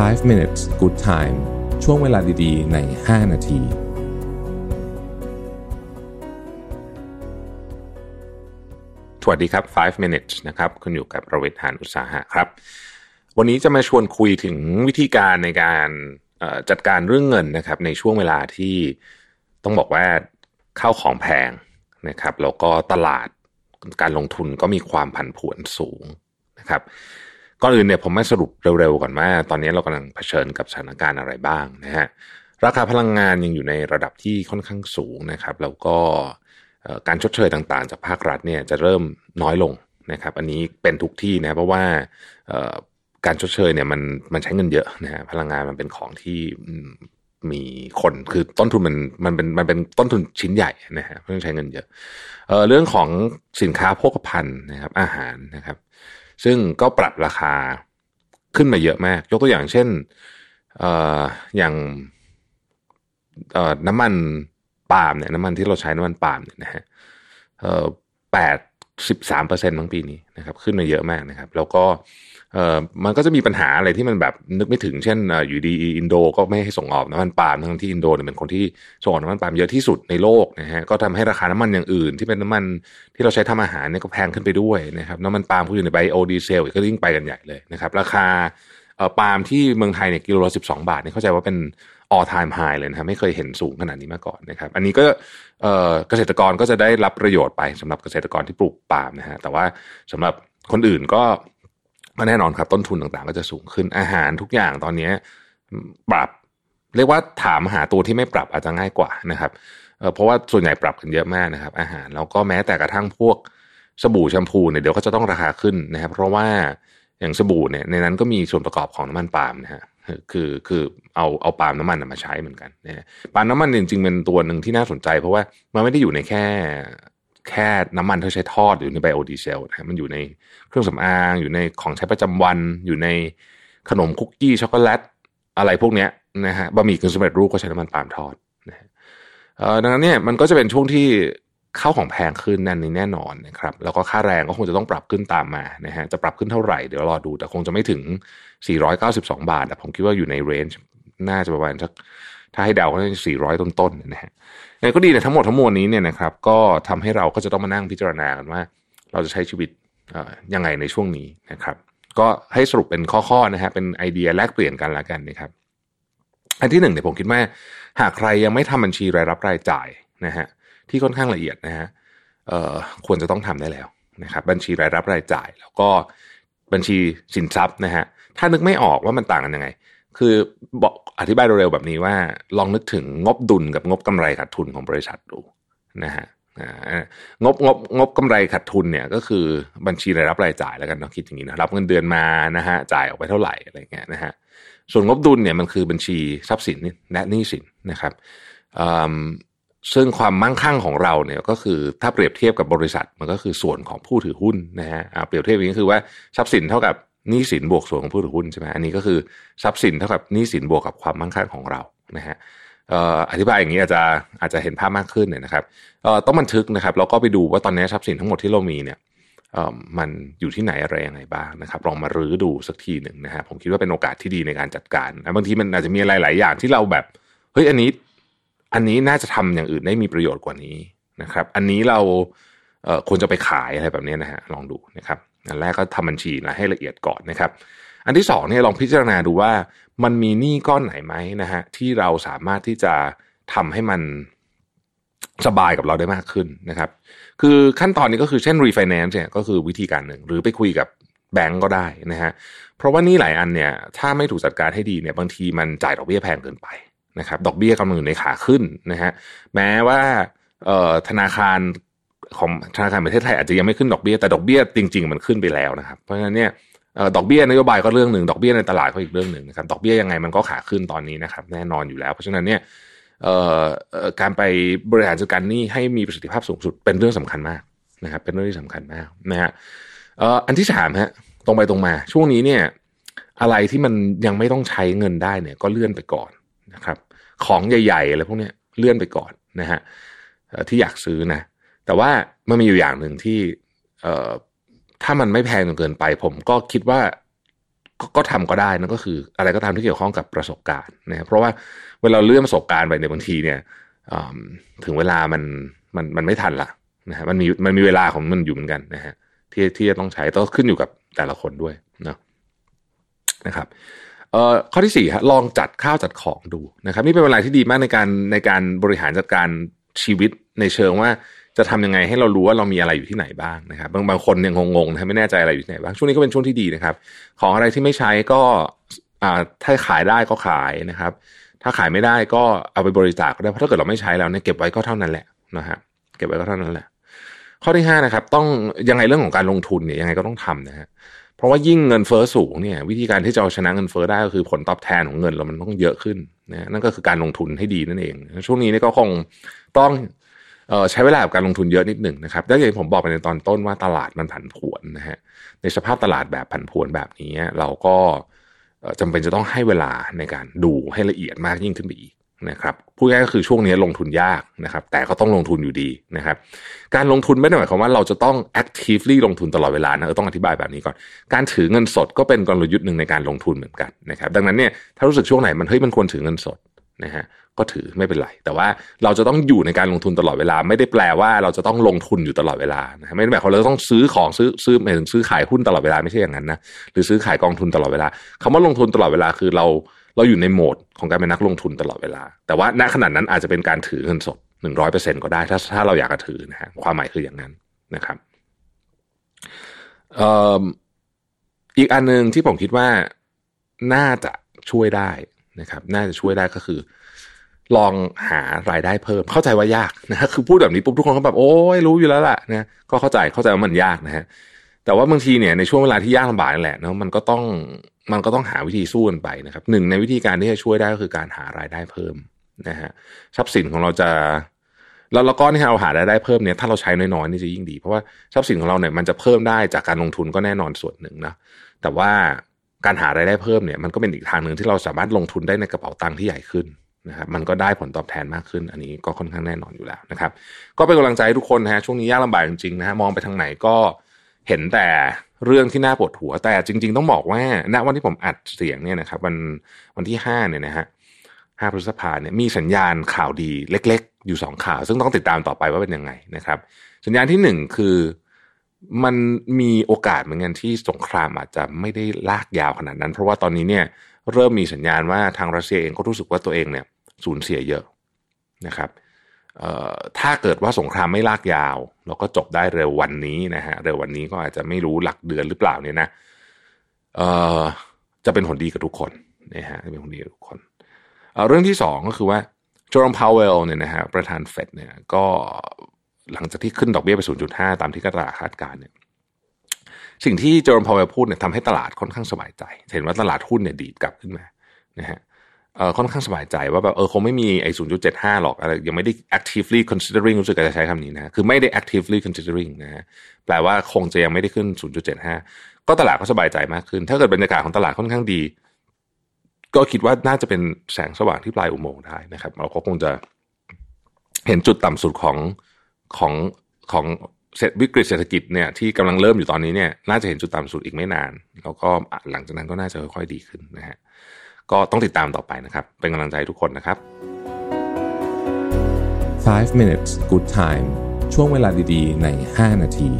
5 minutes good time ช่วงเวลาดีๆ ใน 5 นาที สวัสดีครับ 5 minutes นะครับ คุณอยู่กับประเวทหานอุตสาหะครับ วันนี้จะมาชวนคุยถึงวิธีการในการจัดการเรื่องเงินนะครับ ในช่วงเวลาที่ต้องบอกว่าเข้าของแพงนะครับ แล้วก็ตลาดการลงทุนก็มีความผันผวนสูงนะครับ ก่อนอื่นเนี่ยผมมาสรุปเร็วๆก่อนว่าตอนนี้เรากำลังเผชิญกับสถานการณ์อะไรบ้างนะฮะราคาพลังงานยังอยู่ในระดับที่ค่อนข้างสูงนะครับ แล้วก็การชดเชยต่างๆ จากภาครัฐเนี่ยจะเริ่มน้อยลงนะครับ อันนี้เป็นทุกที่นะเพราะว่าการชดเชยเนี่ยมันมันใช้เงินเยอะนะฮะพลังงานมันเป็นของที่มีคนคือต้นทุนมันมันเป็นมันเป็นต้นทุนชิ้นใหญ่นะฮะต้องใช้เงินเยอะเเรื่องของสินค้าโภคภัณฑ์นะครับอาหารนะครับ ซึ่งก็ปรับราคาขึ้นมาเยอะมาก ยกตัวอย่างเช่นเอ่ออย่างเอ่อน้ำมันปาล์มเนี่ยน้ำมันที่เราใช้น้ำมันปาล์มเนี่ยนะฮะเอ่อแปดสิบสามเปอร์เซ็นต์บางปีนี้นะครับ ขึ้นมาเยอะมากนะครับ แล้วก็เเอ่อมันก็จะมีปัญหาอะไรที่มันแบบนึกไม่ถึงเช่นอยู่ดีอินโดก็ไม่ให้ส่งออกน้ำมันปาล์มทั้งที่อินโดเนี่ยเป็นคนที่ส่งออกน้ำมันปาล์มเยอะที่สุดในโลกนะฮะก็ทำให้ราคาน้ำมันอย่างอื่น ที่เป็นน้ำมันที่เราใช้ทำอาหารเนี่ยก็แพงขึ้นไปด้วยนะครับน้ำมันปาล์มก็อยู่ในไบโอดีเซลก็ยิ่งไปกันใหญ่เลยนะครับราคาเอ่อปาล์มที่เมืองไทยเนี่ยกิโลละสิบสองบาทเนี่ยเข้าใจว่าเป็น all time high เลยนะครับไม่เคยเห็นสูงขนาดนี้มาก่อนนะครับ อันนี้ก็เกษตรกรก็จะได้รับประโยชน์ไปสำหรับเกษตรกรที่ปลูกปาล์มนะฮะแต่ว่าสำหรับคนอื่นก็ ก็แน่นอนครับต้นทุนต่างๆ ก็จะสูงขึ้นอาหารทุกอย่างตอนนี้ปรับ เรียกว่าถามหาตัวที่ไม่ปรับอาจจะง่ายกว่านะครับเพราะว่าส่วนใหญ่ปรับกันเยอะมากนะครับ อาหารแล้วก็แม้แต่กระทั่งพวกสบู่แชมพูเนี่ยเดี๋ยวก็จะต้องราคาขึ้นนะครับ เพราะว่าอย่างสบู่เนี่ยในนั้นก็มีส่วนประกอบของน้ำมันปาล์มนะฮะคือคือเอาเอาปาล์มน้ำมันมาใช้เหมือนกันนะปาล์มน้ำมันจริงๆเป็นตัวหนึ่งที่น่าสนใจ เพราะว่ามันไม่ได้อยู่ในแค่ แค่น้ำมันที่ใช้ทอดหรือในไบโอดีเซลนะมันอยู่ในเครื่องสำอาง อยู่ในของใช้ประจำวัน อยู่ในขนมคุกกี้ช็อกโกแลตอะไรพวกเนี้ยนะฮะบะหมี่กึ่งสำเร็จรูปก็ใช้น้ำมันปาล์มทอดนะฮะดังนั้นเนี่ยมันก็จะเป็นช่วงที่ข้าวของแพงขึ้นนั่นนี่แน่นอนนะครับแล้วก็ค่าแรงก็คงจะต้องปรับขึ้นตามมานะฮะจะปรับขึ้นเท่าไหร่เดี๋ยวรอดูแต่คงจะไม่ถึง 492 บาทแต่ผมคิดว่าอยู่ในเรนจ์น่าจะประมาณสัก ถ้าให้เดาก็จะ400ต้นๆนะฮะแต่ก็ดีแต่ทั้งหมดทั้งมวลนี้เนี่ยนะครับก็ทำให้เราก็จะต้องมานั่งพิจารณากันว่า เราจะใช้ชีวิตยังไงในช่วงนี้นะครับ ก็ให้สรุปเป็นข้อๆนะฮะเป็นไอเดียแลกเปลี่ยนกันละกันนะครับ อันที่หนึ่งเนี่ยผมคิดว่าหากใครยังไม่ทำบัญชีรายรับรายจ่ายนะฮะที่ค่อนข้างละเอียดนะฮะควรจะต้องทำได้แล้วนะครับบัญชีรายรับรายจ่าย แล้วก็บัญชีสินทรัพย์นะฮะถ้านึกไม่ออกว่ามันต่างกันยังไง คือบอกอธิบายเร็วๆแบบนี้ว่า ลองนึกถึงงบดุลกับงบกำไรขาดทุนของบริษัทดูนะฮะงบงบงบกำไรขาดทุนเนี่ยก็คือบัญชีรายรับรายจ่ายแล้วกันเนาะคิดอย่างนี้นะรับเงินเดือนมานะฮะจ่ายออกไปเท่าไหร่อะไรเงี้ยนะฮะส่วนงบดุลเนี่ยมันคือบัญชีทรัพย์สินและหนี้สินนะครับซึ่งความมั่งคั่งของเราเนี่ยก็คือถ้าเปรียบเทียบกับบริษัทมันก็คือส่วนของผู้ถือหุ้นนะฮะเปรียบเทียบอย่างนี้คือว่าทรัพย์สินเท่ากับ หนี้สินบวกส่วนของผู้ถือหุ้นใช่ไหมอันนี้ก็คือทรัพย์สินเท่ากับหนี้สินบวกกับความมั่งคั่งของเรานะฮะอธิบายอย่างนี้อาจจะอาจจะเห็นภาพมากขึ้นเนี่ยนะครับต้องบันทึกนะครับแล้วก็ไปดูว่าตอนนี้ทรัพย์สินทั้งหมดที่เรามีเนี่ยมันอยู่ที่ไหนอะไรยังไงบ้างนะครับลองมารื้อดูสักทีหนึ่งนะฮะผมคิดว่าเป็นโอกาสที่ดีในการจัดการบางทีมันอาจจะมีอะไรหลายอย่างที่เราแบบเฮ้ยอันนี้อันนี้น่าจะทำอย่างอื่นได้มีประโยชน์กว่านี้นะครับ อันนี้เรา ควรจะไปขายอะไรแบบนี้นะฮะลองดูนะครับอันแรกก็ทำบัญชีนะให้ละเอียดก่อนนะครับ อันที่สองเนี่ยลองพิจารณาดูว่ามันมีหนี้ก้อนไหนไหมนะฮะที่เราสามารถที่จะทำให้มันสบายกับเราได้มากขึ้นนะครับ คือขั้นตอนนี้ก็คือเช่นรีไฟแนนซ์เนี่ยก็คือวิธีการหนึ่ง หรือไปคุยกับแบงก์ก็ได้นะฮะเพราะว่านี่หลายอันเนี่ยถ้าไม่ถูกจัดการให้ดีเนี่ยบางทีมันจ่ายดอกเบี้ยแพงเกินไปนะครับ ดอกเบี้ยกำลังอยู่ในขาขึ้นนะฮะแม้ว่าธนาคาร ของธนาคารประเทศไทยอาจจะยังไม่ขึ้นดอกเบี้ยแต่ดอกเบี้ยจริง ๆ มันขึ้นไปแล้วนะครับ เพราะฉะนั้นเนี่ยดอกเบี้ยนโยบายก็เรื่องหนึ่งดอกเบี้ยในตลาดก็อีกเรื่องหนึ่งนะครับดอกเบี้ยยังไงมันก็ขาขึ้นตอนนี้นะครับแน่นอนอยู่แล้ว เพราะฉะนั้นเนี่ยการไปบริหารจัดการหนี้ให้มีประสิทธิภาพสูงสุดเป็นเรื่องสำคัญมากนะครับ เป็นเรื่องที่สำคัญมากนะฮะอันที่สามฮะตรงไปตรงมาช่วงนี้เนี่ยอะไรที่มันยังไม่ต้องใช้เงินได้เนี่ยก็เลื่อนไปก่อนนะครับ ของใหญ่ๆอะไรพวกนี้เลื่อนไปก่อนนะฮะที่อยากซื้อนะ แต่ว่ามันมีอยู่อย่างหนึ่งที่ เอ่อถ้ามันไม่แพงจนเกินไป ผมก็คิดว่าก็ก็ทำก็ได้นั่นก็คือ อะไรก็ตามที่เกี่ยวข้องกับประสบการณ์นะครับเพราะว่าเวลาเลื่อนประสบการณ์ไปในบางทีเนี่ยถึงเวลามันมันมันไม่ทันละนะฮะมันมีมันมีเวลาของมันอยู่เหมือนกันนะฮะที่ที่จะต้องใช้ต้องขึ้นอยู่กับแต่ละคนด้วยนะนะครับเอ่อข้อที่สี่ฮะลองจัดข้าวจัดของดูนะครับ นี่เป็นเวลาที่ดีมากในการในการบริหารจัดการชีวิตในเชิงว่า จะทำยังไงให้เรารู้ว่าเรามีอะไรอยู่ที่ไหนบ้างนะครับ บางบางคนยังงงๆนะไม่แน่ใจอะไรอยู่ที่ไหนบ้างช่วงนี้ก็เป็นช่วงที่ดีนะครับ ของอะไรที่ไม่ใช้ก็อ่าถ้าขายได้ก็ขายนะครับ ถ้าขายไม่ได้ก็เอาไปบริจาคก็ได้เพราะถ้าเกิดเราไม่ใช้แล้วเนี่ยเก็บไว้ก็เท่านั้นแหละนะฮะเก็บไว้ก็เท่านั้นแหละ ข้อที่ห้านะครับ ต้องยังไงเรื่องของการลงทุนเนี่ยยังไงก็ต้องทำนะฮะเพราะว่ายิ่งเงินเฟอ้อสูงเนี่ย วิธีการที่จะเอาชนะเงินเฟอ้อได้ก็คือผลตอบแทนของเงินเรามันต้องเยอะขึ้นนะนั่นก็คือการลงทุนให้ดีนั่นเอง ช่วงนี้นี่ก็คงต้อง ใช้เวลากับการลงทุนเยอะนิดหนึ่งนะครับแล้วอย่างผมบอกไปในตอนต้นว่าตลาดมันผันผวนนะฮะในสภาพตลาดแบบผันผวนแบบนี้เราก็จำเป็นจะต้องให้เวลาในการดูให้ละเอียดมากยิ่งขึ้นไปอีกนะครับพูดง่ายก็คือช่วงนี้ลงทุนยากนะครับแต่ก็ต้องลงทุนอยู่ดีนะครับการลงทุนไม่ได้หมายความว่าเราจะต้อง actively ลงทุนตลอดเวลานะต้องอธิบายแบบนี้ก่อน การถือเงินสดก็เป็นกลยุทธ์หนึ่งในการลงทุนเหมือนกันนะครับดังนั้นเนี่ยถ้ารู้สึกช่วงไหนมันเฮ้ยมันควรถือเงินสด นะฮะก็ถือไม่เป็นไร แต่ว่าเราจะต้องอยู่ในการลงทุนตลอดเวลา ไม่ได้แปลว่าเราจะต้องลงทุนอยู่ตลอดเวลานะไม่ได้หมายความเราต้องซื้อของซื้อซื้อหมายถึงซื้อขายหุ้นตลอดเวลาไม่ใช่อย่างนั้นนะหรือซื้อขายกองทุนตลอดเวลาคำว่าลงทุนตลอดเวลาคือเราเราอยู่ในโหมดของการเป็นนักลงทุนตลอดเวลา แต่ว่าณขนาดนั้นอาจจะเป็นการถือเงินสดหนึ่งร้อยเปอร์เซ็นก็ได้ถ้าถ้าเราอยากจะถือนะฮะความหมายคืออย่างนั้นนะครับอีกอันหนึ่งที่ผมคิดว่าน่าจะช่วยได้ นะครับน่าจะช่วยได้ก็คือ ลองหารายได้เพิ่ม เข้าใจว่ายากนะคือพูดแบบนี้ปุ๊บทุกคนก็แบบโอ้ยรู้อยู่แล้วล่ะนะก็เข้าใจเข้าใจว่ามันยากนะฮะแต่ว่าบางทีเนี่ยในช่วงเวลาที่ยากลำบากนั่นแหละนะมันก็ต้องมันก็ต้องหาวิธีสู้กันไปนะครับหนึ่งในวิธีการที่จะช่วยได้ก็คือการหารายได้เพิ่มนะฮะทรัพย์สินของเราจะแล้วแล้วก็ที่เราหารายได้เพิ่มเนี่ยถ้าเราใช้น้อยๆนี่จะยิ่งดี เพราะว่าทรัพย์สินของเราเนี่ยมันจะเพิ่มได้จากการลงทุนก็แน่นอนส่วนหนึ่งนะแต่ว่า การหารายได้เพิ่มเนี่ยมันก็เป็นอีกทางหนึ่งที่เราสามารถลงทุนได้ในกระเป๋าตังค์ที่ใหญ่ขึ้นนะครับมันก็ได้ผลตอบแทนมากขึ้น อันนี้ก็ค่อนข้างแน่นอนอยู่แล้วนะครับ ก็เป็นกำลังใจทุกคนนะฮะช่วงนี้ยากลำบากจริงๆนะฮะมองไปทางไหนก็เห็นแต่เรื่องที่น่าปวดหัว แต่จริง ๆ ต้องบอกว่าณวันที่ผมอัดเสียงเนี่ยนะครับวันวันที่ห้าเนี่ยนะฮะห้าพฤษภาเนี่ยมีสัญญาณข่าวดีเล็ก ๆ อยู่สองข่าว ซึ่งต้องติดตามต่อไปว่าเป็นยังไงนะครับ สัญญาณที่หนึ่งคือ มันมีโอกาสเหมือนกันที่สงครามอาจจะไม่ได้ลากยาวขนาดนั้น เพราะว่าตอนนี้เนี่ยเริ่มมีสัญญาณว่าทางรัสเซียเองก็รู้สึกว่าตัวเองเนี่ยสูญเสียเยอะนะครับถ้าเกิดว่าสงครามไม่ลากยาว เราก็จบได้เร็ววันนี้นะฮะเร็ววันนี้ก็อาจจะไม่รู้หลักเดือนหรือเปล่าเนี่ยนะจะเป็นผลดีกับทุกคนนะฮะจะเป็นผลดีกับทุกคนเเรื่องที่สองก็คือว่าโจรมพาวเวลเนี่ยนะฮะประธานเฟดเนี่ยก็ หลังจากที่ขึ้นดอกเบี้ยไป 0.5 ตามที่ตลาดคาดการเนี่ยสิ่งที่โจรมพาวเวลพูดเนี่ยทำให้ตลาดค่อนข้างสบายใจ เห็นว่าตลาดหุ้นเนี่ยดีดกลับขึ้นมานะฮะเออค่อนข้างสบายใจว่าแบบเออคงไม่มีไอ้ศูนย์จุดเจ็ดห้าหรอกอะไรยังไม่ได้ actively considering รู้สึกจะใช้คำนี้นะคือไม่ได้ actively considering นะฮะแปลว่าคงจะยังไม่ได้ขึ้นศูนย์จุดเจ็ดห้าก็ตลาดก็สบายใจมากขึ้น ถ้าเกิดบรรยากาศของตลาดค่อนข้างดี ก็คิดว่าน่าจะเป็นแสงสว่างที่ปลายอุโมงค์ได้นะครับ เราก็คงจะเห็นจุดต่ำสุดของ ของของเศรษฐวิกฤตเศรษฐกิจเนี่ยที่กำลังเริ่มอยู่ตอนนี้เนี่ยน่าจะเห็นจุดต่ำสุดอีกไม่นาน แล้วก็หลังจากนั้นก็น่าจะค่อยๆดีขึ้นนะฮะก็ต้องติดตามต่อไปนะครับ เป็นกำลังใจทุกคนนะครับ 5 minutes good time ช่วงเวลาดีๆ ใน 5 นาที